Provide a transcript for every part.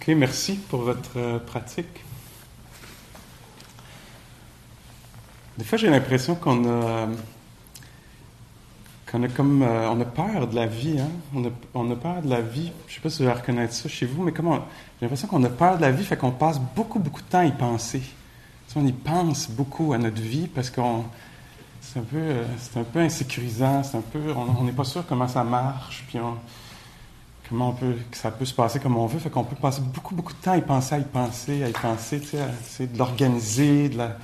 Ok, merci pour votre euh, pratique. Des fois, j'ai l'impression qu'on a, qu'on a comme, euh, on a peur de la vie, hein? On a, peur de la vie. Je sais pas si vous allez reconnaître ça chez vous, mais comment j'ai l'impression qu'on a peur de la vie, fait qu'on passe beaucoup, beaucoup de temps à y penser. On y pense beaucoup à notre vie parce qu'on, c'est un peu, euh, un peu insécurisant, c'est un peu, on n'est pas sûr comment ça marche, puis on, comment on peut, que ça peut se passer comme on veut. Fait qu'on peut passer beaucoup, beaucoup de temps à y penser, à y penser, à y penser, tu sais, de l'organiser, de la,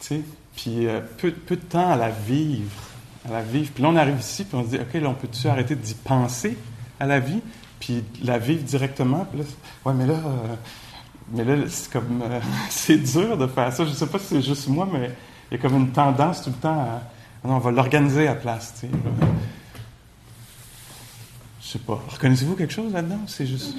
tu sais, puis euh, peu, peu de temps à la vivre, à la vivre. Puis là, on arrive ici, puis on se dit, OK, là, on peut-tu arrêter d'y penser à la vie, puis la vivre directement? Puis là, ouais, mais là, euh, mais là, c'est comme, euh, c'est dur de faire ça. Je sais pas si c'est juste moi, mais il y a comme une tendance tout le temps à, non, on va l'organiser à la place. Je sais pas. Reconnaissez-vous quelque chose là-dedans? C'est juste,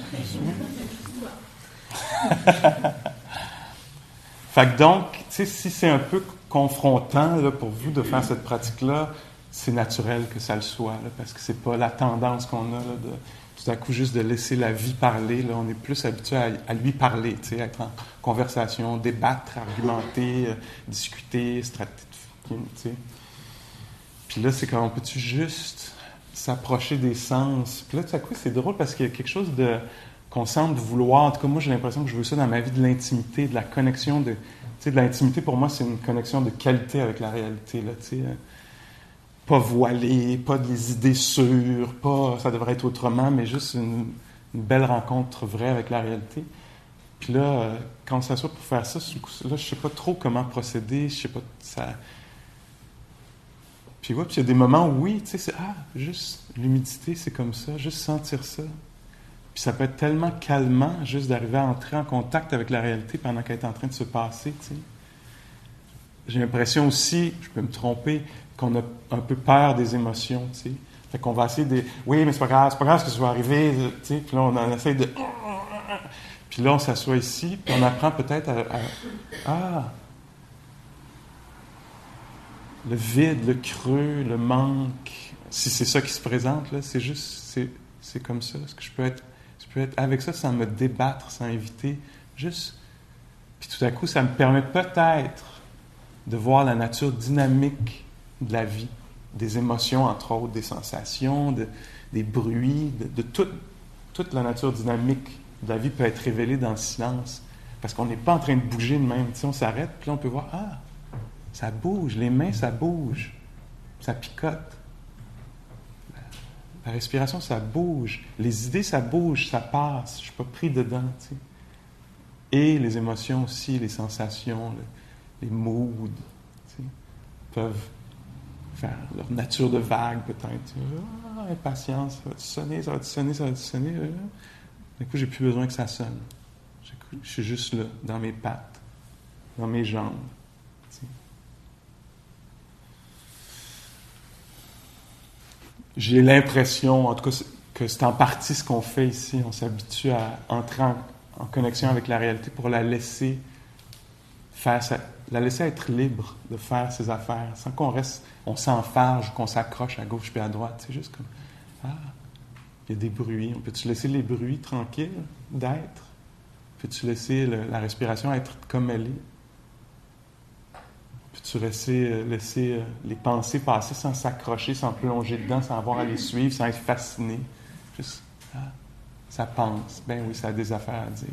fait que donc, si c'est un peu confrontant là, pour vous de faire cette pratique-là, c'est naturel que ça le soit, là, parce que c'est pas la tendance qu'on a là, de tout à coup juste de laisser la vie parler. Là, on est plus habitué à, à lui parler, tu sais, être en conversation, débattre, argumenter, euh, discuter, sais. Puis là, c'est comme on peut-tu juste s'approcher des sens. Puis là, tout à coup, c'est drôle parce qu'il y a quelque chose de qu'on semble vouloir. En tout cas, moi, j'ai l'impression que je veux ça dans ma vie de l'intimité, de la connexion. De, de l'intimité, pour moi, c'est une connexion de qualité avec la réalité. Là, tu sais. Pas voilée, pas des idées sûres, pas ça devrait être autrement, mais juste une, une belle rencontre vraie avec la réalité. Puis là, euh, quand on s'assoit pour faire ça, là, je sais pas trop comment procéder, je sais pas, ça... Puis ouais, puis il y a des moments où oui, tu sais, c'est, ah, juste l'humidité, c'est comme ça, juste sentir ça. Puis ça peut être tellement calmant juste d'arriver à entrer en contact avec la réalité pendant qu'elle est en train de se passer, tu sais. J'ai l'impression aussi, je peux me tromper, qu'on a un peu peur des émotions, tu sais. Fait qu'on va essayer de... Oui, mais c'est pas grave, c'est pas grave ce que ça va arriver, tu sais. Puis là, on en essaie de... Puis là, on s'assoit ici, puis on apprend peut-être à, à... Ah! Le vide, le creux, le manque, si c'est ça qui se présente, c'est juste... C'est, comme ça. Est-ce que je peux être... Je peux être avec ça sans me débattre, sans éviter, juste... Puis tout à coup, ça me permet peut-être de voir la nature dynamique de la vie, des émotions, entre autres, des sensations, de, des bruits, de, toute, la nature dynamique de la vie peut être révélée dans le silence. Parce qu'on n'est pas en train de bouger de même. Sais, on s'arrête, puis là, on peut voir, ah, ça bouge, les mains, ça bouge, ça picote. La, respiration, ça bouge. Les idées, ça bouge, ça passe. Je ne suis pas pris dedans. Tu. Et les émotions aussi, les sensations, le, les moods, peuvent faire leur nature de vague, peut-être. Ah, impatience, ça va-tu sonner, ça va-tu sonner, ça va-tu sonner. Du coup, j'ai plus besoin que ça sonne. Je suis juste là, dans mes pattes, dans mes jambes. J'ai l'impression, en tout cas, que c'est en partie ce qu'on fait ici. On s'habitue à entrer en, connexion avec la réalité pour la laisser faire sa, la laisser être libre de faire ses affaires, sans qu'on reste, on s'enfarge, qu'on s'accroche à gauche puis à droite. C'est juste comme, ah, il y a des bruits. On peut-tu laisser les bruits tranquilles d'être? Peux-tu laisser la respiration être comme elle est? Peux-tu laisser, laisser les pensées passer sans s'accrocher, sans plonger dedans, sans avoir à les suivre, sans être fasciné? Juste, ah, ça pense. Ben oui, ça a des affaires à dire.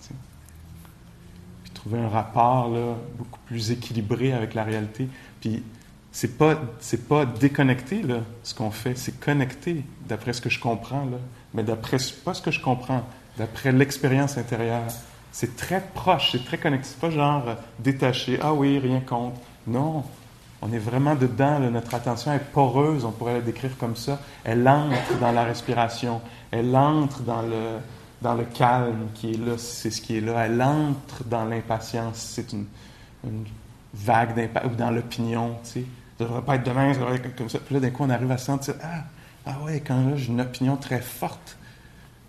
T'sais. Puis trouver un rapport là, beaucoup plus équilibré avec la réalité. Puis c'est pas c'est pas déconnecté là ce qu'on fait, c'est connecté d'après ce que je comprends là, mais d'après pas ce que je comprends, d'après l'expérience intérieure. C'est très proche, c'est très connecté, c'est pas genre détaché. Ah oui, rien compte. Non, on est vraiment dedans. Notre attention est poreuse, on pourrait la décrire comme ça. Elle entre dans la respiration, elle entre dans le calme qui est là, c'est ce qui est là. Elle entre dans l'impatience, c'est une, une vague d'impatience, ou dans l'opinion, tu sais. Ça devrait pas être demain, ça devrait être comme ça. Puis là, d'un coup, on arrive à sentir, ah, ah ouais, quand là, j'ai une opinion très forte,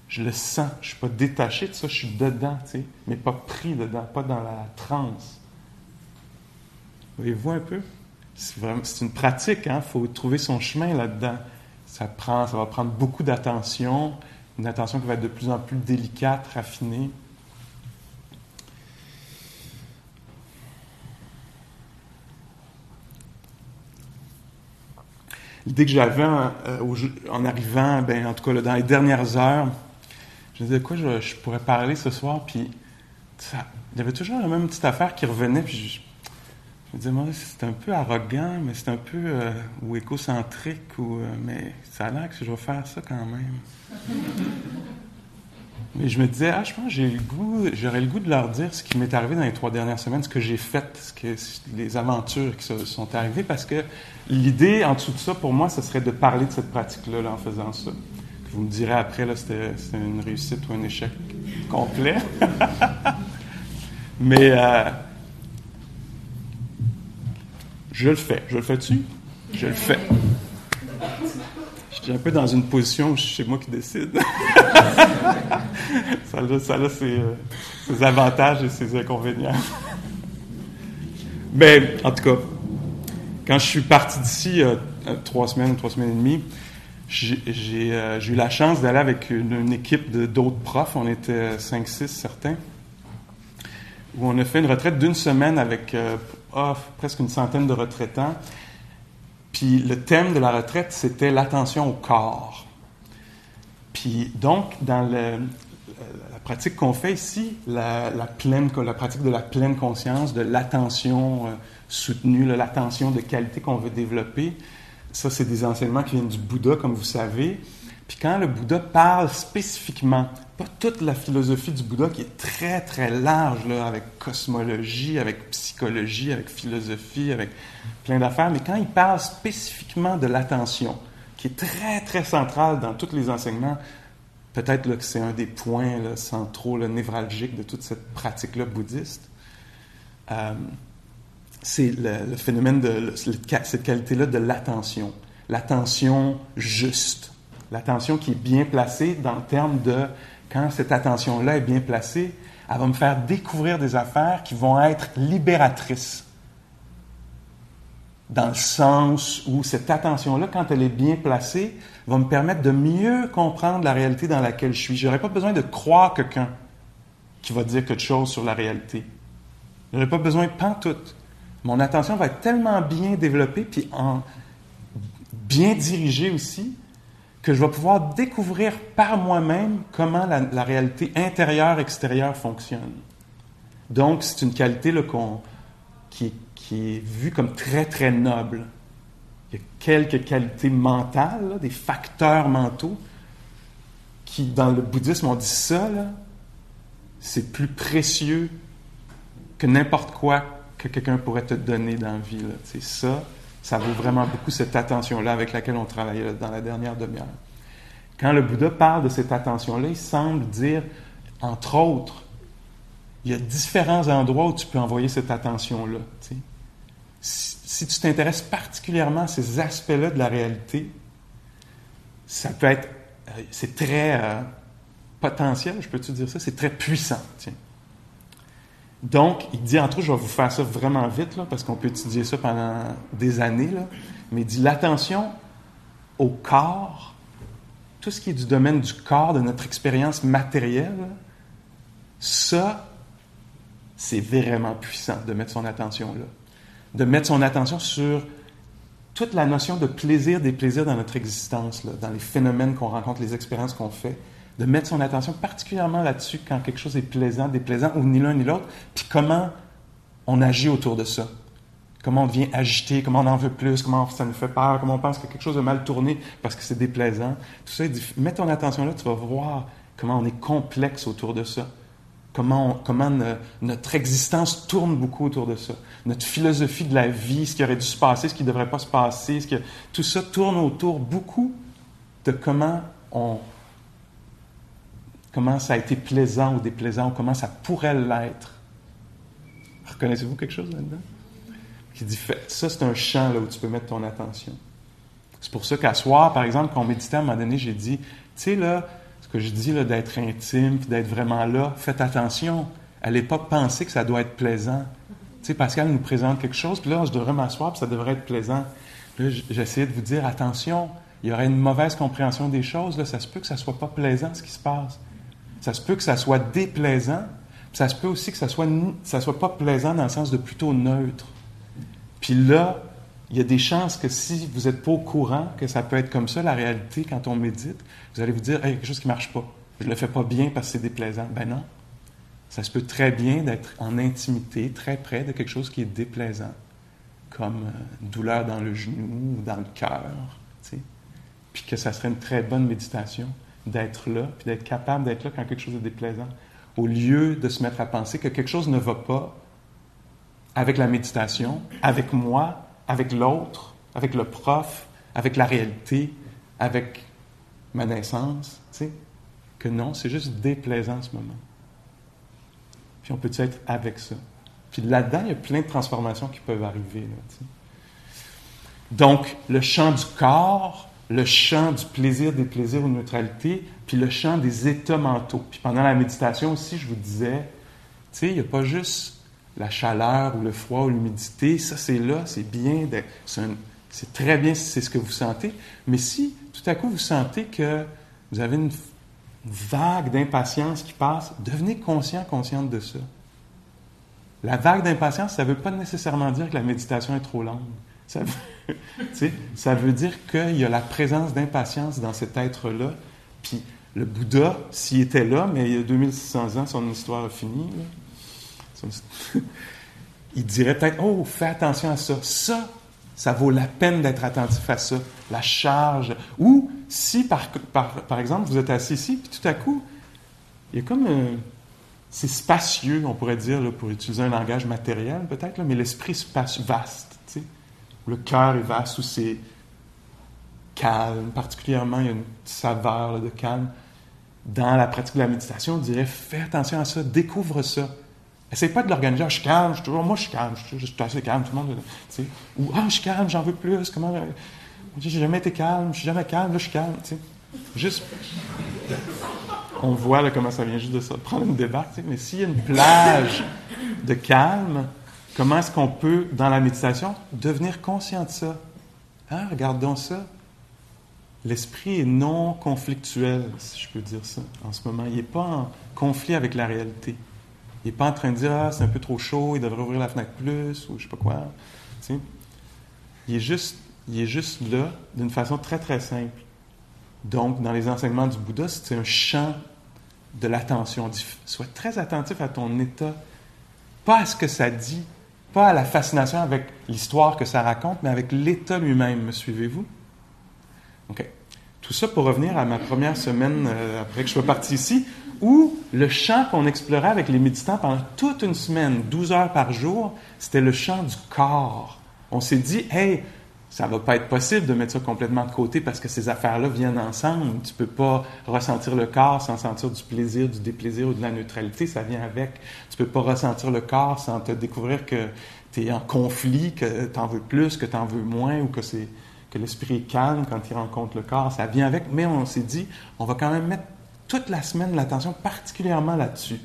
je le sens. Je suis pas détaché de ça, je suis dedans, tu sais, mais pas pris dedans, pas dans la transe. Voyez-vous un peu? C'est, une pratique, il hein? faut trouver son chemin là-dedans. Ça, prend, ça va prendre beaucoup d'attention, une attention qui va être de plus en plus délicate, raffinée. L'idée que j'avais en, en, arrivant, ben, en tout cas là, dans les dernières heures, je me disais quoi je, je pourrais parler ce soir, puis ça, il y avait toujours la même petite affaire qui revenait, puis je, me disais, c'est un peu arrogant, mais c'est un peu euh, ou écocentrique, ou, euh, mais ça a l'air que je vais faire ça quand même. mais je me disais, ah, je pense que j'ai le goût, j'aurais le goût de leur dire ce qui m'est arrivé dans les trois dernières semaines, ce que j'ai fait, ce que, les aventures qui se, sont arrivées, parce que l'idée en dessous de ça, pour moi, ce serait de parler de cette pratique-là là, en faisant ça. Vous me direz après, là, c'était, une réussite ou un échec complet. Mais euh, je le fais. Je le fais-tu? Je le fais. Je suis un peu dans une position où c'est moi qui décide. ça a, ça ses, euh, ses, avantages et ses inconvénients. Mais en tout cas, quand je suis parti d'ici euh, trois semaines, trois semaines et demie, j'ai eu la chance d'aller avec une, une équipe d'autres profs. On était cinq, six certains où on a fait une retraite d'une semaine avec euh, oh, presque une centaine de retraitants. Puis le thème de la retraite, c'était l'attention au corps. Puis donc, dans le, la pratique qu'on fait ici, la pratique de la pleine conscience, de l'attention euh, soutenue, l'attention de qualité qu'on veut développer, ça, c'est des enseignements qui viennent du Bouddha, comme vous savez. Puis quand le Bouddha parle spécifiquement pas toute la philosophie du Bouddha qui est très, très large, là, avec cosmologie, avec psychologie, avec philosophie, avec plein d'affaires, mais quand il parle spécifiquement de l'attention, qui est très, très centrale dans tous les enseignements, peut-être que c'est un des points centraux, là, névralgiques de toute cette pratique-là bouddhiste, euh, c'est le, phénomène de cette qualité-là de l'attention, l'attention juste, l'attention qui est bien placée dans le terme de quand cette attention-là est bien placée, elle va me faire découvrir des affaires qui vont être libératrices. Dans le sens où cette attention-là, quand elle est bien placée, va me permettre de mieux comprendre la réalité dans laquelle je suis. Je n'aurai pas besoin de croire quelqu'un qui va dire quelque chose sur la réalité. Je n'aurai pas besoin pantoute. Mon attention va être tellement bien développée, puis en, bien dirigée aussi, que je vais pouvoir découvrir par moi-même comment la, réalité intérieure-extérieure fonctionne. Donc, c'est une qualité là, qui, qui, est vue comme très, très noble. Il y a quelques qualités mentales, là, des facteurs mentaux, qui, dans le bouddhisme, on dit ça, c'est plus précieux que n'importe quoi que quelqu'un pourrait te donner dans la vie. C'est ça, ça vaut vraiment beaucoup cette attention-là avec laquelle on travaillait dans la dernière demi-heure. Quand le Bouddha parle de cette attention-là, il semble dire, entre autres, il y a différents endroits où tu peux envoyer cette attention-là. Si, tu t'intéresses particulièrement à ces aspects-là de la réalité, ça peut être, euh, c'est très euh, potentiel, je peux te dire ça, c'est très puissant. Donc, il dit, entre autres, je vais vous faire ça vraiment vite, là, parce qu'on peut étudier ça pendant des années, là, mais il dit l'attention au corps, tout ce qui est du domaine du corps, de notre expérience matérielle, ça, c'est vraiment puissant de mettre son attention là. De mettre son attention sur toute la notion de plaisir, des plaisirs dans notre existence, dans les phénomènes qu'on rencontre, les expériences qu'on fait de mettre son attention particulièrement là-dessus quand quelque chose est plaisant, déplaisant, ou ni l'un ni l'autre, puis comment on agit autour de ça. Comment on devient agité, comment on en veut plus, comment ça nous fait peur, comment on pense que quelque chose a mal tourné parce que c'est déplaisant. Tout ça, mets ton attention là, tu vas voir comment on est complexe autour de ça. Comment, comment notre existence tourne beaucoup autour de ça. Notre philosophie de la vie, ce qui aurait dû se passer, ce qui ne devrait pas se passer, tout ça tourne autour beaucoup de comment on, comment ça a été plaisant ou déplaisant, ou comment ça pourrait l'être. Reconnaissez-vous quelque chose là-dedans? Qui dit, ça, c'est un champ là, où tu peux mettre ton attention. C'est pour ça qu'à soir, par exemple, quand on méditait, à un moment donné, j'ai dit, tu sais, là, ce que je dis, là, d'être intime, d'être vraiment là, faites attention. À l'époque, pensez que ça doit être plaisant. Tu sais, Pascal nous présente quelque chose, puis là, je devrais m'asseoir, puis ça devrait être plaisant. Là, j'essayais de vous dire, attention, il y aurait une mauvaise compréhension des choses. Là. Ça se peut que ça soit pas plaisant ce qui se passe. Ça se peut que ça soit déplaisant. Ça se peut aussi que ça soit, ça soit pas plaisant dans le sens de plutôt neutre. Puis là, il y a des chances que si vous n'êtes pas au courant que ça peut être comme ça, la réalité, quand on médite, vous allez vous dire, hey, quelque chose qui ne marche pas. Je ne le fais pas bien parce que c'est déplaisant. Ben non. Ça se peut très bien d'être en intimité, très près de quelque chose qui est déplaisant, comme euh, une douleur dans le genou ou dans le cœur. Puis que ça serait une très bonne méditation d'être là, puis d'être capable d'être là quand quelque chose est déplaisant, au lieu de se mettre à penser que quelque chose ne va pas avec la méditation, avec moi, avec l'autre, avec le prof, avec la réalité, avec ma naissance, tu sais, que non, c'est juste déplaisant ce moment. Puis on peut être avec ça? Puis là-dedans, il y a plein de transformations qui peuvent arriver. Donc, le champ du corps, le champ du plaisir, des plaisirs ou neutralité, puis le champ des états mentaux. Puis pendant la méditation aussi, je vous disais, tu sais, il n'y a pas juste la chaleur ou le froid ou l'humidité, ça c'est là, c'est bien, c'est très bien si c'est ce que vous sentez. Mais si tout à coup vous sentez que vous avez une, vague d'impatience qui passe, devenez conscient, consciente de ça. La vague d'impatience, ça ne veut pas nécessairement dire que la méditation est trop longue. ça veut dire qu'il y a la présence d'impatience dans cet être-là. Puis le Bouddha, s'il était là, mais il y a 2600 ans, son histoire a fini. il dirait peut-être, oh, fais attention à ça. Ça, ça vaut la peine d'être attentif à ça. La charge. Ou si, par, par, exemple, vous êtes assis ici, puis tout à coup, il y a comme... c'est spacieux, on pourrait dire, pour utiliser un langage matériel peut-être, mais l'esprit est vaste. Le cœur est vaste, ou c'est calme? Particulièrement, il y a une saveur de calme. Dans la pratique de la méditation, on dirait, fais attention à ça, découvre ça. Essaye pas de l'organiser. Ah, je suis calme, je suis toujours, moi, je suis calme, je suis, assez calme, tout le monde. Tu sais. Ou, ah, je suis calme, j'en veux plus. Comment. J'ai jamais été calme, je suis jamais calme, là, je suis calme. Tu sais. Juste. On voit là, comment ça vient juste de ça, prendre une débarque. Mais s'il y a une plage de calme, comment est-ce qu'on peut, dans la méditation, devenir conscient de ça? Hein, regardons ça. L'esprit est non conflictuel, si je peux dire ça, en ce moment. Il n'est pas en conflit avec la réalité. Il n'est pas en train de dire Ah, c'est un peu trop chaud, il devrait ouvrir la fenêtre plus, ou je sais pas quoi. Il, est juste, il est juste là d'une façon très, très simple. Donc, dans les enseignements du Bouddha, c'est un champ de l'attention. Sois très attentif à ton état, pas à ce que ça dit, pas à la fascination avec l'histoire que ça raconte, mais avec l'état lui-même. Me suivez-vous? OK. Tout ça pour revenir à ma première semaine euh, après que je sois parti ici, où le champ qu'on explorait avec les méditants pendant toute une semaine, 12 heures par jour, c'était le champ du corps. On s'est dit, hey, ça va pas être possible de mettre ça complètement de côté parce que ces affaires-là viennent ensemble. Tu peux pas ressentir le corps sans sentir du plaisir, du déplaisir ou de la neutralité. Ça vient avec. Tu peux pas ressentir le corps sans te découvrir que tu es en conflit, que tu en veux plus, que tu en veux moins ou que c'est que l'esprit est calme quand il rencontre le corps, ça vient avec, mais on s'est dit, on va quand même mettre toute la semaine l'attention particulièrement là-dessus.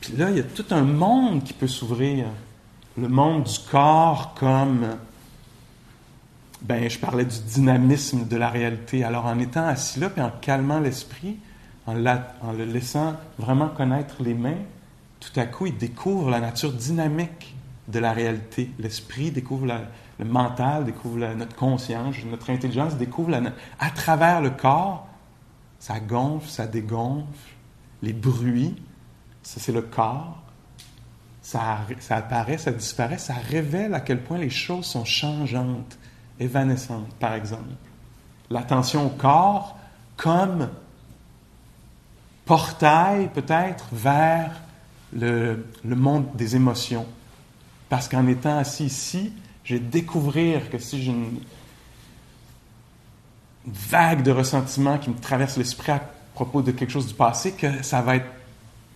Puis là, il y a tout un monde qui peut s'ouvrir. Le monde du corps comme, ben, je parlais du dynamisme de la réalité. Alors, en étant assis là, puis en calmant l'esprit, en, le laissant vraiment connaître les mains, tout à coup, il découvre la nature dynamique de la réalité. L'esprit découvre la, le mental découvre notre conscience, notre intelligence découvre à travers le corps, ça gonfle, ça dégonfle, les bruits, ça c'est le corps, ça, ça apparaît, ça disparaît, ça révèle à quel point les choses sont changeantes, évanescentes, par exemple. L'attention au corps comme portail peut-être vers le, le monde des émotions. Parce qu'en étant assis ici, je vais découvrir que si j'ai une, vague de ressentiment qui me traverse l'esprit à propos de quelque chose du passé, que ça va être,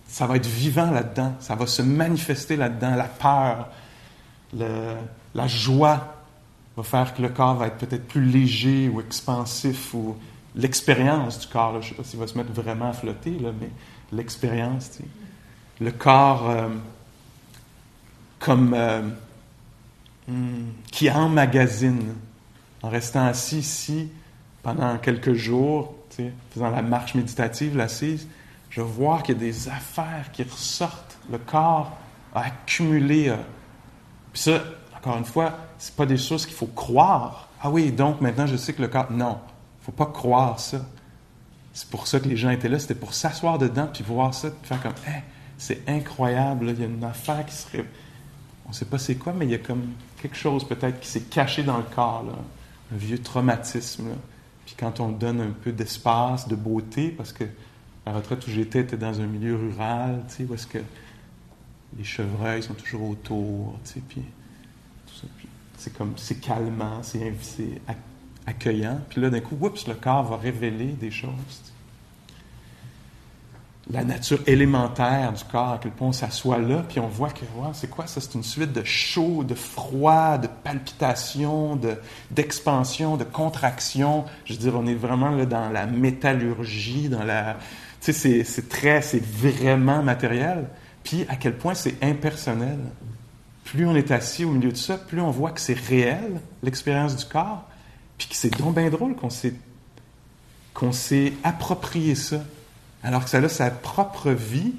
ça va être vivant là-dedans, ça va se manifester là-dedans, la peur, la joie va faire que le corps va être peut-être plus léger ou expansif ou l'expérience du corps, je ne sais pas s'il va se mettre vraiment à flotter, là, mais l'expérience, le corps euh, comme euh, Hmm. qui emmagasine en restant assis ici pendant quelques jours, faisant la marche méditative, l'assise, je vais voir qu'il y a des affaires qui ressortent. Le corps a accumulé. Euh, puis ça, encore une fois, c'est pas des choses qu'il faut croire. Ah oui, donc maintenant je sais que le corps. Non, faut pas croire ça. C'est pour ça que les gens étaient là, c'était pour s'asseoir dedans puis voir ça, puis faire comme, hey, c'est incroyable, il y a une affaire qui serait. On ne sait pas c'est quoi, mais il y a comme quelque chose peut-être qui s'est caché dans le corps, là. un vieux traumatisme. Puis quand on donne un peu d'espace, de beauté, parce que la retraite où j'étais était dans un milieu rural, tu sais, où est-ce que les chevreuils sont toujours autour, tu sais, puis tout ça. C'est comme, c'est calmant, c'est accueillant. Puis là, d'un coup, oups, le corps va révéler des choses la nature élémentaire du corps, à quel point on s'assoit là, puis on voit que, c'est quoi ça? C'est une suite de chaud, de froid, de palpitations, de, d'expansion, de contraction. Je veux dire, on est vraiment là dans la métallurgie, dans la... Tu sais, c'est, très, c'est vraiment matériel. Puis à quel point c'est impersonnel. Plus on est assis au milieu de ça, plus on voit que c'est réel, l'expérience du corps, puis que c'est donc bien drôle qu'on s'est, qu'on s'est approprié ça alors que ça a sa propre vie,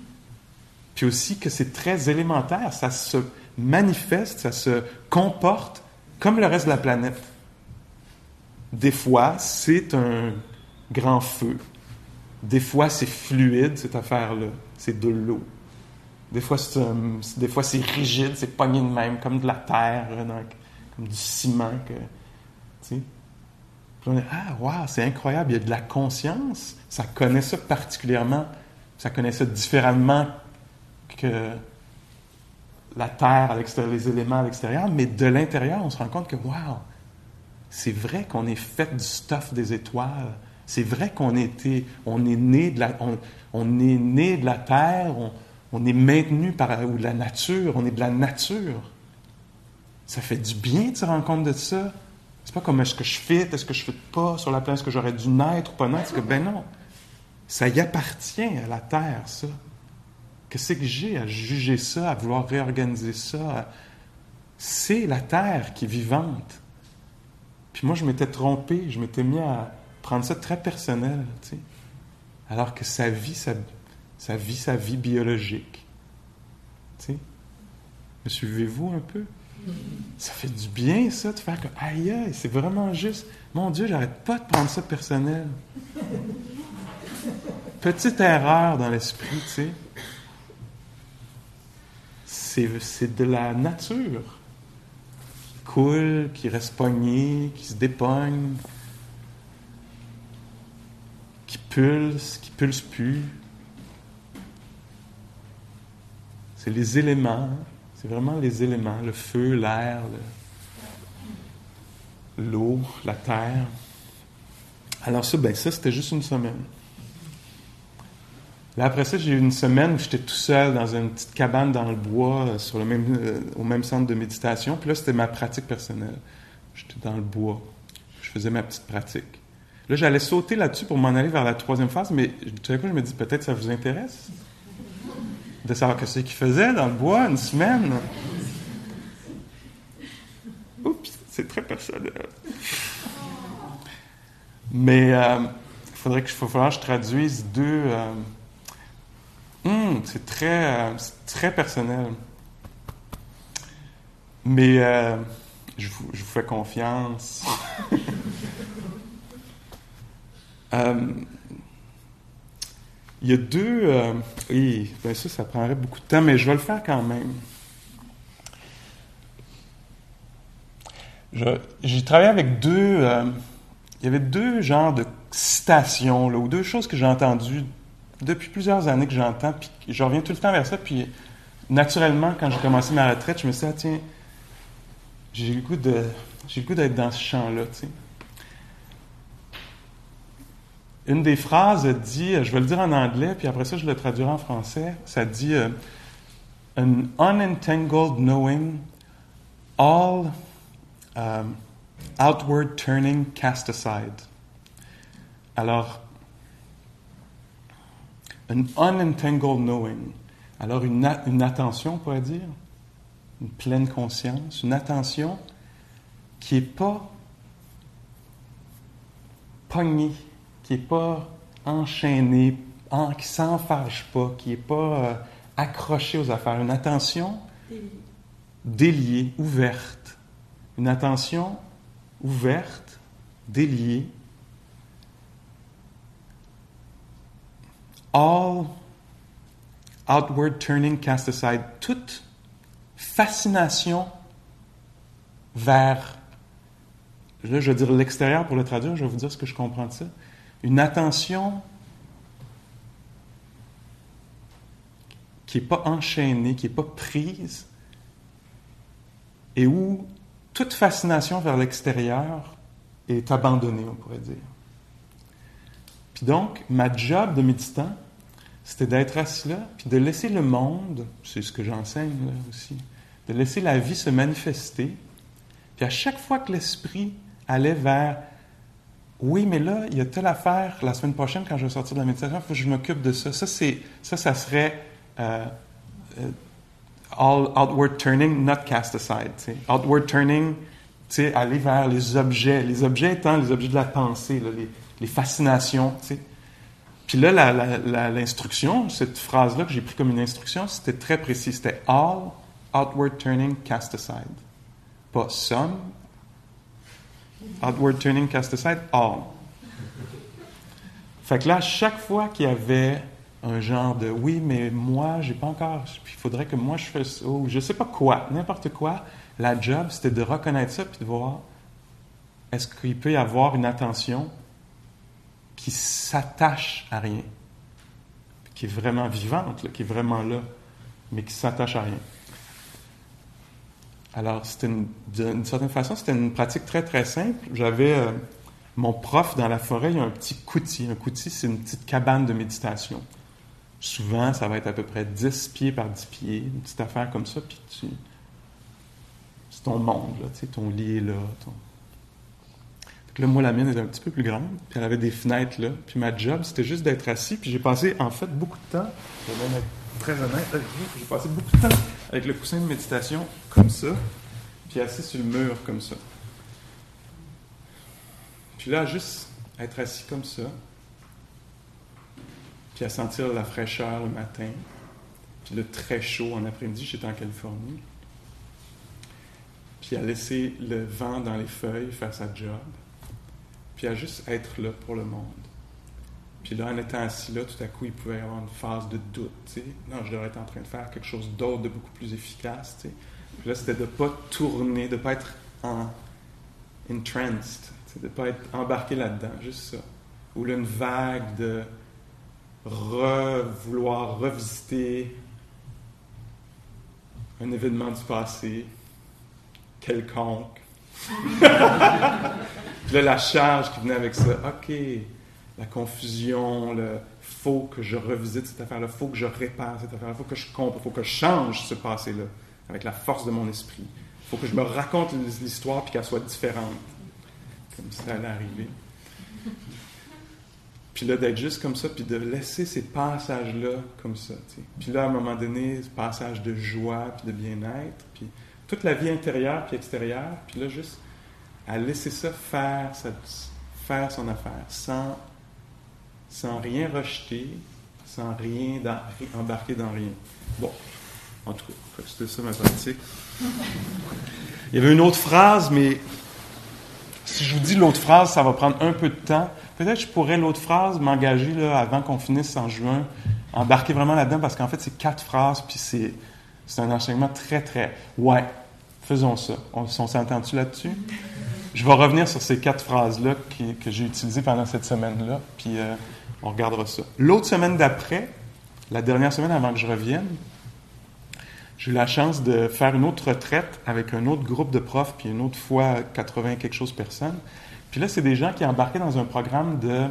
puis aussi que c'est très élémentaire, ça se manifeste, ça se comporte comme le reste de la planète. Des fois, c'est un grand feu. Des fois, c'est fluide, cette affaire-là. C'est de l'eau. Des fois, c'est, fois, c'est rigide, c'est pogné de même, comme de la terre, comme du ciment. Que, ah, wow, c'est incroyable, il y a de la conscience. Ça connaît ça particulièrement, ça connaît ça différemment que la Terre à l'extérieur, les éléments à l'extérieur, mais de l'intérieur, on se rend compte que, wow, c'est vrai qu'on est fait du stuff des étoiles. C'est vrai qu'on était, on est né de la, on, est né de la terre, on, on, est maintenu par ou la nature, on est de la nature. Ça fait du bien de se rendre compte de ça. C'est pas comme est-ce que je fit, est-ce que je fit pas sur la place que j'aurais dû naître ou pas naître. Que, ben non, ça y appartient à la terre, ça. Qu'est-ce que j'ai à juger ça, à vouloir réorganiser ça? C'est la terre qui est vivante. Puis moi, je m'étais trompé, je m'étais mis à prendre ça très personnel, tu sais. Alors que ça vit sa, ça vit sa vie biologique. Tu sais? Me suivez-vous un peu? Ça fait du bien, ça, de faire comme aïe, aïe, c'est vraiment juste. Mon Dieu, j'arrête pas de prendre ça personnel. Petite erreur dans l'esprit, tu sais. C'est de la nature. Qui coule, qui reste pogné, qui se dépogne, qui pulse, qui pulse plus. C'est les éléments. C'est vraiment les éléments, le feu, l'air, l'eau, la terre. Alors ça, ben ça, c'était juste une semaine. Là, après ça, j'ai eu une semaine où j'étais tout seul dans une petite cabane dans le bois, euh, sur le même, euh, au même centre de méditation. Puis là, c'était ma pratique personnelle. J'étais dans le bois. Je faisais ma petite pratique. Là, j'allais sauter là-dessus pour m'en aller vers la troisième phase, mais tout à coup, je me dis, peut-être ça vous intéresse? De savoir ce qu'il faisait dans le bois une semaine. Oups, c'est très personnel. Mais euh, il faudrait que, que je traduise deux. Euh, hmm, c'est très, euh, très personnel. Mais je vous, je, vous, fais confiance. Il y a deux. Euh, bien ça, ça prendrait beaucoup de temps, mais je vais le faire quand même. J'ai travaillé avec deux. Euh, il y avait deux genres de citations, là, ou deux choses que j'ai entendues depuis plusieurs années que j'entends, puis je reviens tout le temps vers ça, puis naturellement, quand j'ai commencé ma retraite, je me suis dit, ah, tiens, j'ai le de, j'ai le goût d'être dans ce champ-là, tu sais. Une des phrases dit, je vais le dire en anglais, puis après ça, je le traduirai en français. Ça dit euh, An unentangled knowing, all um, outward turning cast aside. Alors, an unentangled knowing. Alors, une, une attention, on pourrait dire, une pleine conscience, une attention qui n'est pas pogné, qui n'est pas enchaîné, en, qui s'enfarge pas, qui n'est pas euh, accroché aux affaires. Une attention déliée, ouverte. Une attention ouverte, déliée. All outward turning cast aside. Toute fascination vers, là je vais dire l'extérieur pour le traduire, je vais vous dire ce que je comprends de ça. Une attention qui n'est pas enchaînée, qui n'est pas prise, et où toute fascination vers l'extérieur est abandonnée, on pourrait dire. Puis donc, ma job de méditant, c'était d'être assis là, puis de laisser le monde, c'est ce que j'enseigne là aussi, de laisser la vie se manifester. Puis à chaque fois que l'esprit allait vers oui, mais là, il y a telle affaire la semaine prochaine quand je vais sortir de la méditation, il faut que je m'occupe de ça. Ça, ça, ça serait euh, euh, all outward turning, not cast aside. Outward turning, aller vers les objets. Les objets étant les objets de la pensée, les, les, fascinations. Puis là, l'instruction, cette phrase-là que j'ai pris comme une instruction, c'était très précis. C'était all outward turning, cast aside. Pas some. Outward turning, cast aside, all. Fait que là, chaque fois qu'il y avait un genre de oui, mais moi, j'ai pas encore, il faudrait que moi je fasse ou je sais pas quoi, n'importe quoi, la job, c'était de reconnaître ça puis de voir est-ce qu'il peut y avoir une attention qui s'attache à rien, qui est vraiment vivante, qui est vraiment là, mais qui s'attache à rien. Alors, d'une certaine façon, c'était une pratique très, très simple. J'avais euh, mon prof dans la forêt, il y a un petit coutil. Un coutil, c'est une petite cabane de méditation. Souvent, ça va être à peu près 10 pieds par 10 pieds, une petite affaire comme ça, puis tu... C'est ton monde, là, tu sais, ton lit là. Ton... là, moi, la mienne était un petit peu plus grande, puis elle avait des fenêtres là. Puis ma job, c'était juste d'être assis, puis j'ai passé, en fait, beaucoup de temps, je vais même être très honnête j'ai passé beaucoup de temps avec le coussin de méditation comme ça, puis assis sur le mur comme ça. Puis là, juste être assis comme ça, puis à sentir la fraîcheur le matin, puis le très chaud en après-midi, j'étais en Californie, puis à laisser le vent dans les feuilles faire sa job, puis à juste être là pour le monde. Puis là, en étant assis là, tout à coup, il pouvait y avoir une phase de doute. Non, je devrais être en train de faire quelque chose d'autre, de beaucoup plus efficace. Puis là, c'était de ne pas tourner, de ne pas être en entranced, de ne pas être embarqué là-dedans, juste ça. Ou là, une vague de vouloir revisiter un événement du passé quelconque. là, la charge qui venait avec ça, OK, la confusion, le faut que je revisite cette affaire-là, faut que je répare cette affaire-là, faut que je comprenne, faut que je change ce passé-là avec la force de mon esprit. faut que je me raconte l'histoire puis qu'elle soit différente, comme ça allait arriver. Puis là, d'être juste comme ça, puis de laisser ces passages-là comme ça. Puis là, à un moment donné, ce passage de joie, puis de bien-être, puis toute la vie intérieure puis extérieure, puis là, juste à laisser ça faire, faire son affaire, sans, sans rien rejeter, sans rien embarquer dans rien. Bon, en tout cas, c'était ça ma pratique. Il y avait une autre phrase, mais si je vous dis l'autre phrase, ça va prendre un peu de temps. Peut-être je pourrais, l'autre phrase, m'engager là, avant qu'on finisse en juin, embarquer vraiment là-dedans, parce qu'en fait, c'est quatre phrases, puis c'est, c'est un enseignement très, très... Ouais, faisons ça. On, s'entend-tu là-dessus? Je vais revenir sur ces quatre phrases-là que j'ai utilisées pendant cette semaine-là, puis euh, on regardera ça. L'autre semaine d'après, la dernière semaine avant que je revienne, j'ai eu la chance de faire une autre retraite avec un autre groupe de profs, puis une autre fois 80 quelque chose personnes. Puis là, c'est des gens qui embarquaient dans un programme de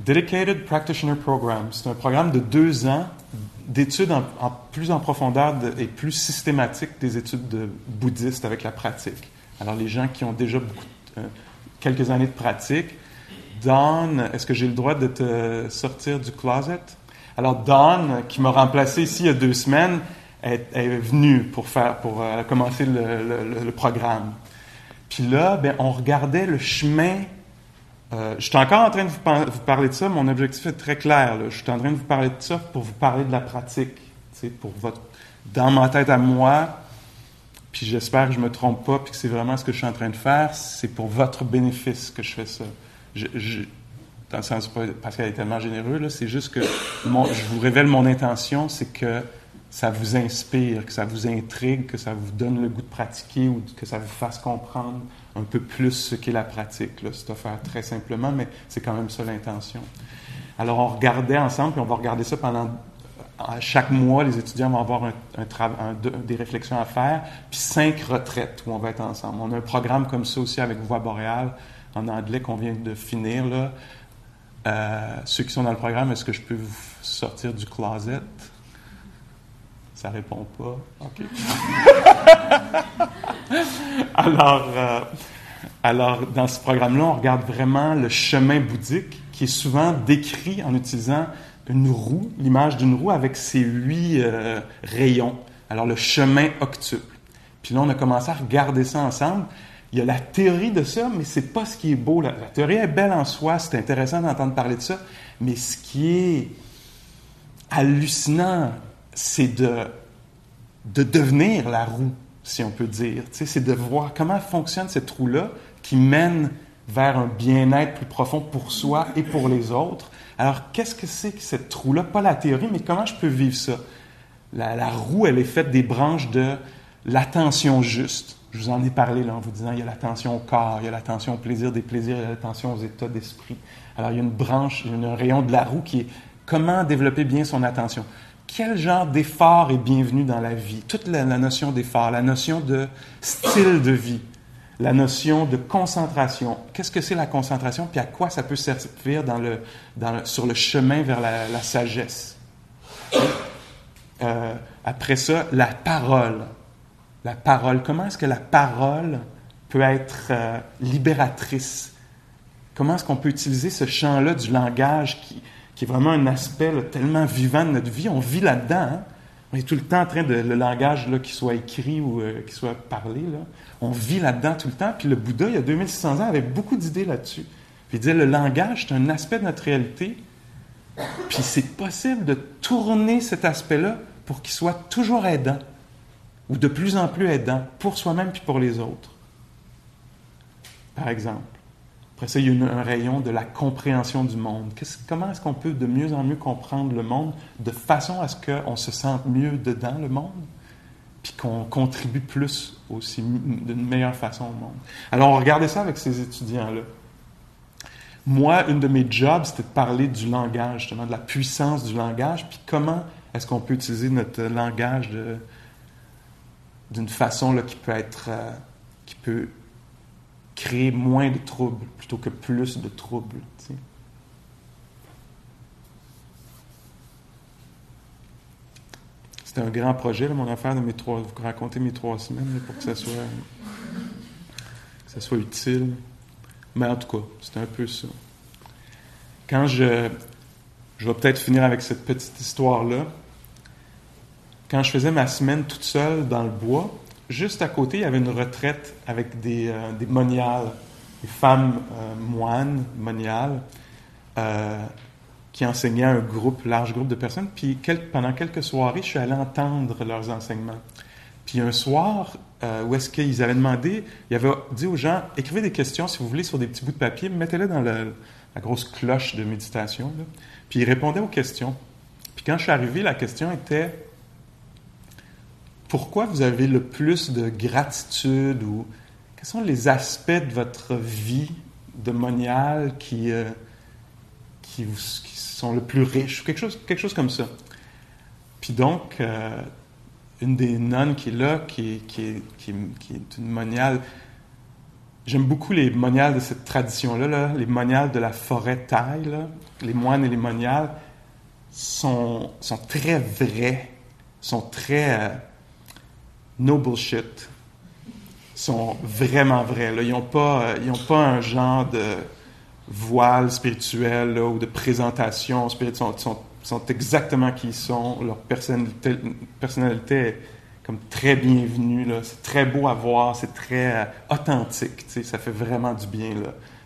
Dedicated Practitioner Program. C'est un programme de deux ans d'études en, plus en profondeur et plus systématique des études de bouddhistes avec la pratique. Alors, les gens qui ont déjà euh, quelques années de pratique, Don, est-ce que j'ai le droit de te sortir du closet? Alors, Don, qui m'a remplacé ici il y a deux semaines, est, est venu pour, faire, pour euh, commencer le, programme. Puis là, ben, on regardait le chemin Euh, je suis encore en train de vous, parler de ça. Mon objectif est très clair. Je suis en train de vous parler de ça pour vous parler de la pratique. Pour votre, dans ma tête à moi, puis j'espère que je me trompe pas, puis que c'est vraiment ce que je suis en train de faire. C'est pour votre bénéfice que je fais ça. Dans le sens parce qu'elle est tellement généreuse, c'est juste que je vous révèle mon intention, c'est que ça vous inspire, que ça vous intrigue, que ça vous donne le goût de pratiquer ou que ça vous fasse comprendre un peu plus ce qu'est la pratique. C'est à faire très simplement, mais c'est quand même ça l'intention. Alors on regardait ensemble, puis on va regarder ça pendant chaque mois, les étudiants vont avoir des réflexions à faire, puis cinq retraites où on va être ensemble. On a un programme comme ça aussi avec Voix boréale en anglais qu'on vient de finir. Là. Euh, ceux qui sont dans le programme, est-ce que je peux vous sortir du closet? Ça répond pas. OK. alors, euh, alors, dans ce programme-là, on regarde vraiment le chemin bouddhique qui est souvent décrit en utilisant une roue, l'image d'une roue avec ses huit euh, rayons. Alors, le chemin octuple. Puis là, on a commencé à regarder ça ensemble. Il y a la théorie de ça, mais c'est pas ce qui est beau. La, théorie est belle en soi, c'est intéressant d'entendre parler de ça, mais ce qui est hallucinant, c'est de, de devenir la roue, si on peut dire. c'est de voir comment fonctionne cette roue-là qui mène vers un bien-être plus profond pour soi et pour les autres. Alors, qu'est-ce que c'est que cette roue-là? Pas la théorie, mais comment je peux vivre ça? La, roue, elle est faite des branches de l'attention juste. Je vous en ai parlé en vous disant, il y a l'attention au corps, il y a l'attention au plaisir des plaisirs, il y a l'attention aux états d'esprit. Alors, il y a une branche, il y a un rayon de la roue qui est comment développer bien son attention. Quel genre d'effort est bienvenu dans la vie? Toute la notion d'effort, la notion de style de vie la notion de concentration. Qu'est-ce que c'est la concentration, puis à quoi ça peut servir sur le chemin vers la, sagesse? Euh, après ça, la parole. La parole. Comment est-ce que la parole peut être euh, libératrice? Comment est-ce qu'on peut utiliser ce champ-là du langage qui, est vraiment un aspect tellement vivant de notre vie? On vit là-dedans. Hein? On est tout le temps en train de le langage là, qui soit écrit ou euh, qui soit parlé. On vit là-dedans tout le temps. Puis le Bouddha, il y a 2600 ans, avait beaucoup d'idées là-dessus. Puis il disait le langage, c'est un aspect de notre réalité. Puis c'est possible de tourner cet aspect-là pour qu'il soit toujours aidant, ou de plus en plus aidant, pour soi-même puis pour les autres. Par exemple. Après ça, il y a un rayon de la compréhension du monde. comment est-ce qu'on peut de mieux en mieux comprendre le monde de façon à ce qu'on se sente mieux dedans le monde, puis qu'on contribue plus aussi d'une meilleure façon au monde? Alors, on regardait ça avec ces étudiants-là. Moi, une de mes jobs, c'était de parler du langage, justement, de la puissance du langage, puis comment est-ce qu'on peut utiliser notre langage d'une façon là, qui peut être, euh, qui peut créer moins de troubles plutôt que plus de troubles. C'était un grand projet, mon affaire de mes trois, vous raconter mes trois semaines pour que ça soit, ça soit utile. Mais en tout cas, c'était un peu ça. Quand je, je vais peut-être finir avec cette petite histoire-là. Quand je faisais ma semaine toute seule dans le bois, juste à côté, il y avait une retraite avec des, euh, moniales, des femmes euh, moines moniales. Euh, qui enseignaient un groupe, large groupe de personnes. Puis pendant quelques soirées, je suis allé entendre leurs enseignements. Puis un soir, où est-ce qu'ils avaient demandé, il avait dit aux gens, écrivez des questions si vous voulez sur des petits bouts de papier, mettez-les dans la grosse cloche de méditation. Puis ils répondaient aux questions. Puis quand je suis arrivé, la question était, pourquoi vous avez le plus de gratitude ou quels sont les aspects de votre vie de monial qui, euh, qui, sont le plus riches, quelque chose, quelque chose comme ça? Puis donc, euh, une des nonnes qui est là, qui, qui, est, qui, est, une moniale, j'aime beaucoup les moniales de cette tradition-là, là, les moniales de la forêt taille, là, les moines et les moniales sont, sont très vrais, sont très euh, no bullshit, sont vraiment vrais. Ils n'ont pas, euh, ils pas un genre de voile spirituel ou de présentation spirituelle sont, sont, exactement qui ils sont. Leur personnalité, est comme très bienvenue. C'est très beau à voir, c'est très euh, authentique. Ça fait vraiment du bien.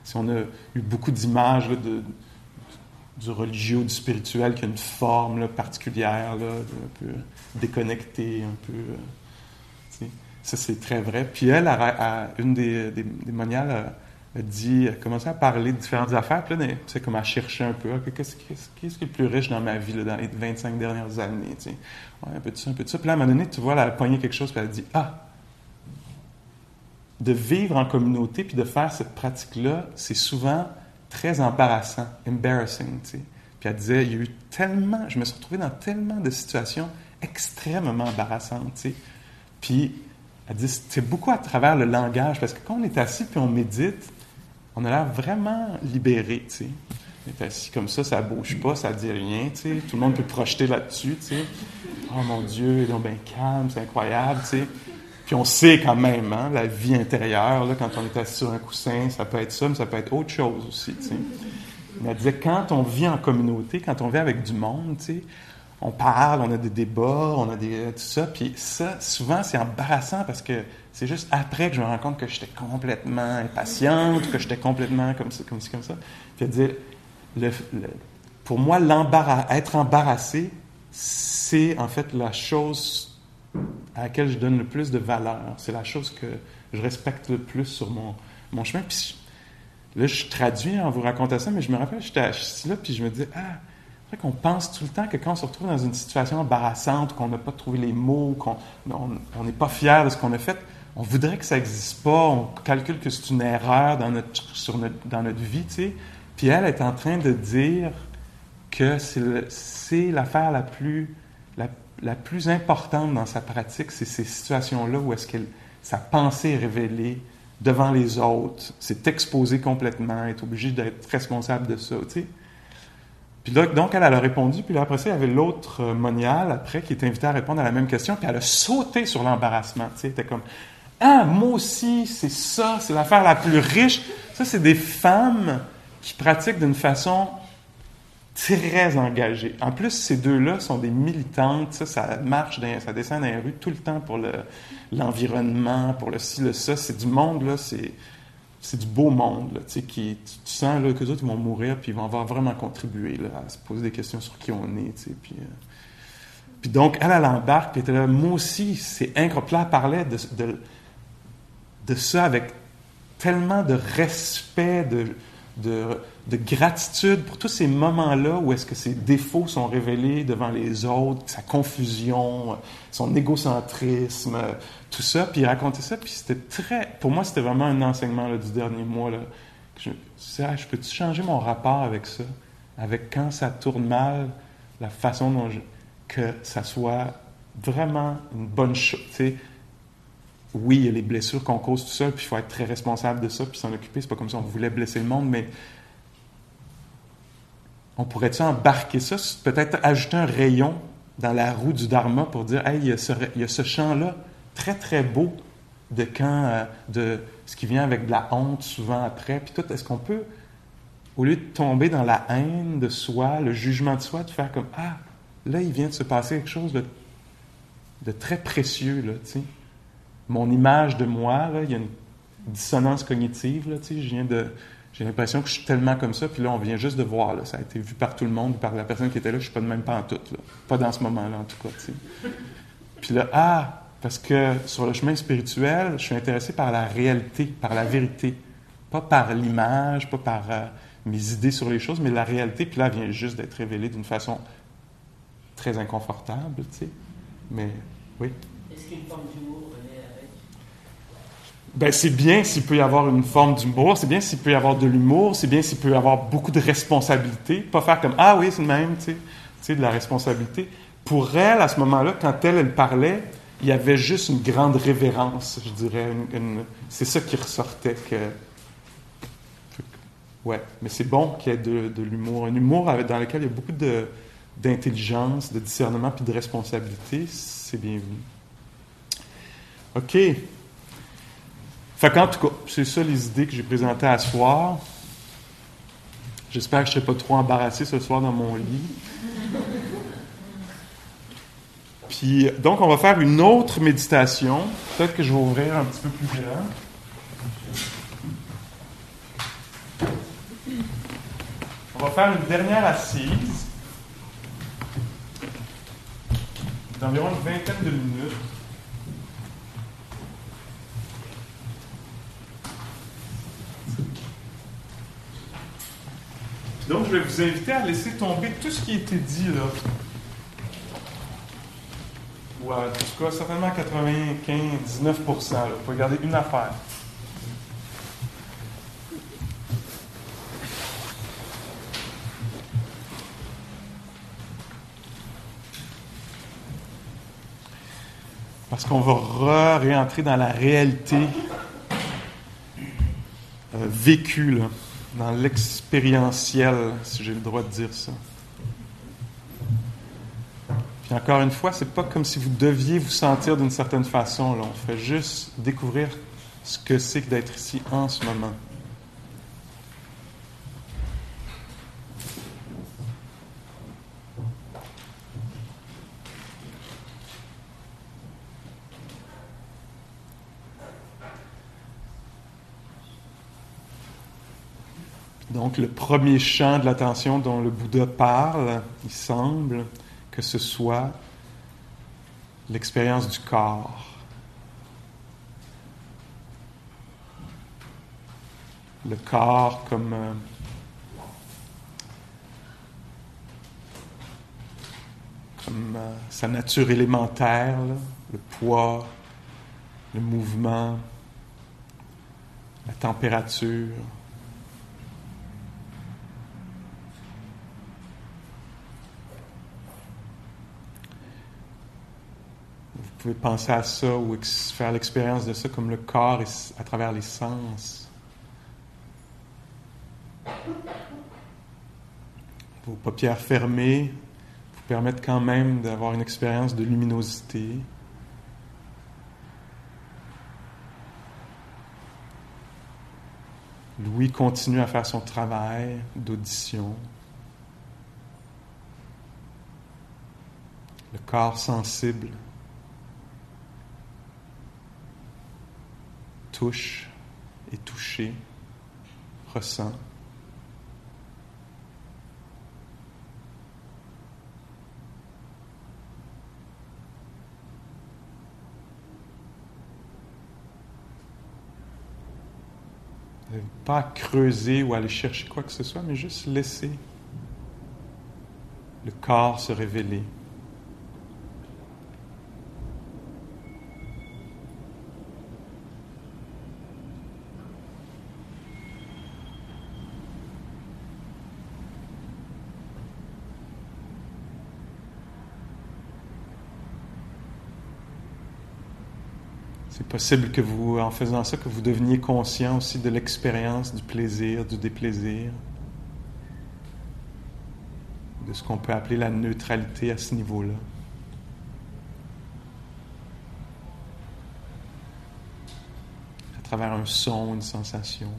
Si on a eu beaucoup d'images du religieux, du spirituel qui a une forme particulière, un peu déconnectée, un peu. Euh, ça, c'est très vrai. Puis elle, une des, moniales, a, dit, a commencé à parler de différentes affaires. Puis là, c'est comme à chercher un peu, qu'est-ce, qui est le plus riche dans ma vie, là, dans les 25 dernières années? un peu de ça, un peu de ça. Puis là, à un moment donné, tu vois, elle a pogné quelque chose, puis elle a dit, ah, de vivre en communauté puis de faire cette pratique-là, c'est souvent très embarrassant, embarrassing, tu sais? Puis elle disait, il y a eu tellement, je me suis retrouvé dans tellement de situations extrêmement embarrassantes, tu sais. Puis elle dit, c'est beaucoup à travers le langage, parce que quand on est assis puis on médite, on a l'air vraiment libéré, tu sais. On est assis comme ça, ça bouge pas, ça dit rien, tu sais. Tout le monde peut projeter là-dessus, tu sais. Oh mon Dieu, il est donc bien calme, c'est incroyable, tu sais. Puis on sait quand même, hein, la vie intérieure, là, quand on est assis sur un coussin, ça peut être ça, mais ça peut être autre chose aussi. sais. Mais elle disait, quand on vit en communauté, quand on vit avec du monde, sais, on parle, on a des débats, on a des, tout ça. Puis ça, souvent, c'est embarrassant parce que c'est juste après que je me rends compte que j'étais complètement impatiente, que j'étais complètement comme ça, comme comme ça. Pour moi, être embarrassé, c'est en fait la chose à laquelle je donne le plus de valeur. C'est la chose que je respecte le plus sur mon, mon chemin. Puis là, je traduis en vous racontant ça, mais je me rappelle, j'étais assis là, puis je me dis, ah, c'est qu'on pense tout le temps que quand on se retrouve dans une situation embarrassante, qu'on n'a pas trouvé les mots, qu'on n'est pas fier de ce qu'on a fait, on voudrait que ça n'existe pas, on calcule que c'est une erreur dans notre, dans notre vie. Puis elle est en train de dire que c'est l'affaire la plus la plus importante dans sa pratique, c'est ces situations-là où est-ce que sa pensée est révélée devant les autres, s'est exposée complètement, est obligée d'être responsable de ça. Puis là, donc, elle, a répondu, puis là, après ça, il y avait l'autre euh, monial, après, qui était invité à répondre à la même question, puis elle a sauté sur l'embarrassement, tu comme, ah, moi aussi, c'est ça, c'est l'affaire la plus riche. Ça, c'est des femmes qui pratiquent d'une façon très engagées. En plus, ces deux-là sont des militantes. Ça, ça marche, ça descend dans les rues tout le temps pour l'environnement, pour le ci, le ça. C'est du monde, là, c'est, c'est du beau monde, là, qui, tu, sens que les autres vont mourir, puis ils vont avoir vraiment contribué là, à se poser des questions sur qui on est. Puis, euh. puis donc, elle, elle embarque, puis moi aussi, c'est incroyable. Là, elle parlait de, ça avec tellement de respect, de de gratitude pour tous ces moments-là où est-ce que ses défauts sont révélés devant les autres, sa confusion, son égocentrisme, tout ça. Puis il racontait ça, puis c'était très... Pour moi, c'était vraiment un enseignement là, du dernier mois. Là, je ah, je peux-tu changer mon rapport avec ça? Avec quand ça tourne mal, la façon dont je... que ça soit vraiment une bonne chose. Oui, il y a les blessures qu'on cause tout ça, puis il faut être très responsable de ça, puis s'en occuper. C'est pas comme ça on voulait blesser le monde, mais on pourrait-tu embarquer ça, peut-être ajouter un rayon dans la roue du Dharma pour dire, hey, il y a ce, champ-là très, très beau de quand, euh, de ce qui vient avec de la honte souvent après, puis tout, est-ce qu'on peut, au lieu de tomber dans la haine de soi, le jugement de soi, de faire comme, ah, là, il vient de se passer quelque chose de, de très précieux, là, tu sais. Mon image de moi, là, il y a une dissonance cognitive, là, tu sais, je viens de j'ai l'impression que je suis tellement comme ça, puis là, on vient juste de voir, là, ça a été vu par tout le monde, par la personne qui était là, je suis pas de même pas en tout. Pas dans ce moment-là, en tout cas. Puis là, ah, parce que sur le chemin spirituel, je suis intéressé par la réalité, par la vérité. Pas par l'image, pas par euh, mes idées sur les choses, mais la réalité, puis là, vient juste d'être révélée d'une façon très inconfortable, tu sais. Mais, oui. Est-ce qu'il y a une forme d'humour? Ben, c'est bien s'il peut y avoir une forme d'humour, c'est bien s'il peut y avoir de l'humour, c'est bien s'il peut y avoir beaucoup de responsabilité. Pas faire comme Ah oui, c'est le même, tu sais, de la responsabilité. Pour elle, à ce moment-là, quand elle, elle parlait, il y avait juste une grande révérence, je dirais. c'est ça qui ressortait. Que, ouais, mais c'est bon qu'il y ait de, de l'humour. Un humour dans lequel il y a beaucoup de, d'intelligence, de discernement puis de responsabilité, c'est bienvenu. OK. Fait qu'en tout cas, c'est ça les idées que j'ai présentées à ce soir. J'espère que je ne serai pas trop embarrassé ce soir dans mon lit. Puis, donc, on va faire une autre méditation. Peut-être que je vais ouvrir un petit peu plus grand. va faire une dernière assise d'environ une vingtaine de minutes. Donc, je vais vous inviter à laisser tomber tout ce qui a été dit là. Ou en tout cas, certainement 95, 19% Vous pouvez garder une affaire. Parce qu'on va réentrer dans la réalité euh, vécue, dans l'expérientiel, si j'ai le droit de dire ça. Puis encore une fois, c'est pas comme si vous deviez vous sentir d'une certaine façon. Là. On fait juste découvrir ce que c'est que d'être ici en ce moment. Donc le premier champ de l'attention dont le Bouddha parle, il semble que ce soit l'expérience du corps. Le corps comme euh, comme euh, sa nature élémentaire, le poids, le mouvement, la température. Pouvez penser à ça ou faire l'expérience de ça comme le corps à travers les sens. Vos paupières fermées vous permettent quand même d'avoir une expérience de luminosité. Louis continue à faire son travail d'audition. Le corps sensible. Touche et touché, ressent. Pas creuser ou aller chercher quoi que ce soit, mais juste laisser le corps se révéler. C'est possible que vous, en faisant ça, que vous deveniez conscient aussi de l'expérience du plaisir, du déplaisir, de ce qu'on peut appeler la neutralité à ce niveau-là. À travers un son, une sensation.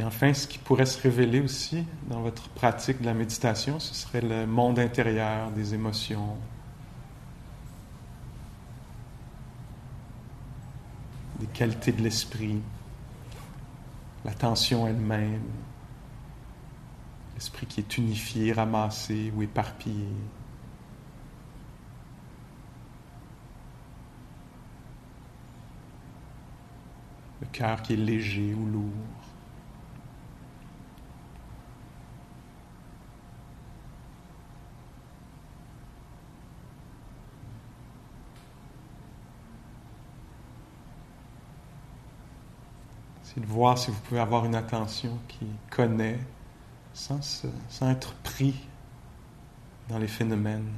Et enfin, ce qui pourrait se révéler aussi dans votre pratique de la méditation, ce serait le monde intérieur des émotions. Des qualités de l'esprit, l'attention elle-même, l'esprit qui est unifié, ramassé ou éparpillé. Le cœur qui est léger ou lourd. De voir si vous pouvez avoir une attention qui connaît sans, sans être pris dans les phénomènes.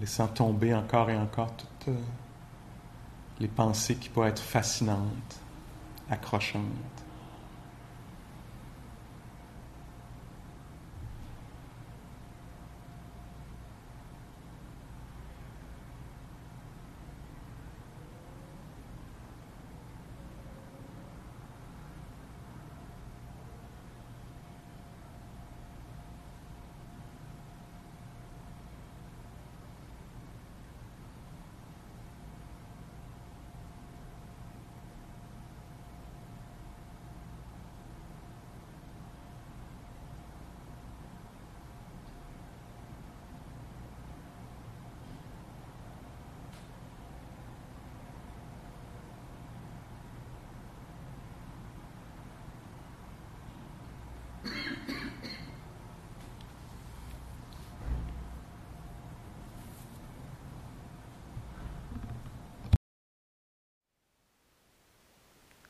laissant tomber encore et encore toutes euh, les pensées qui pourraient être fascinantes accrochante.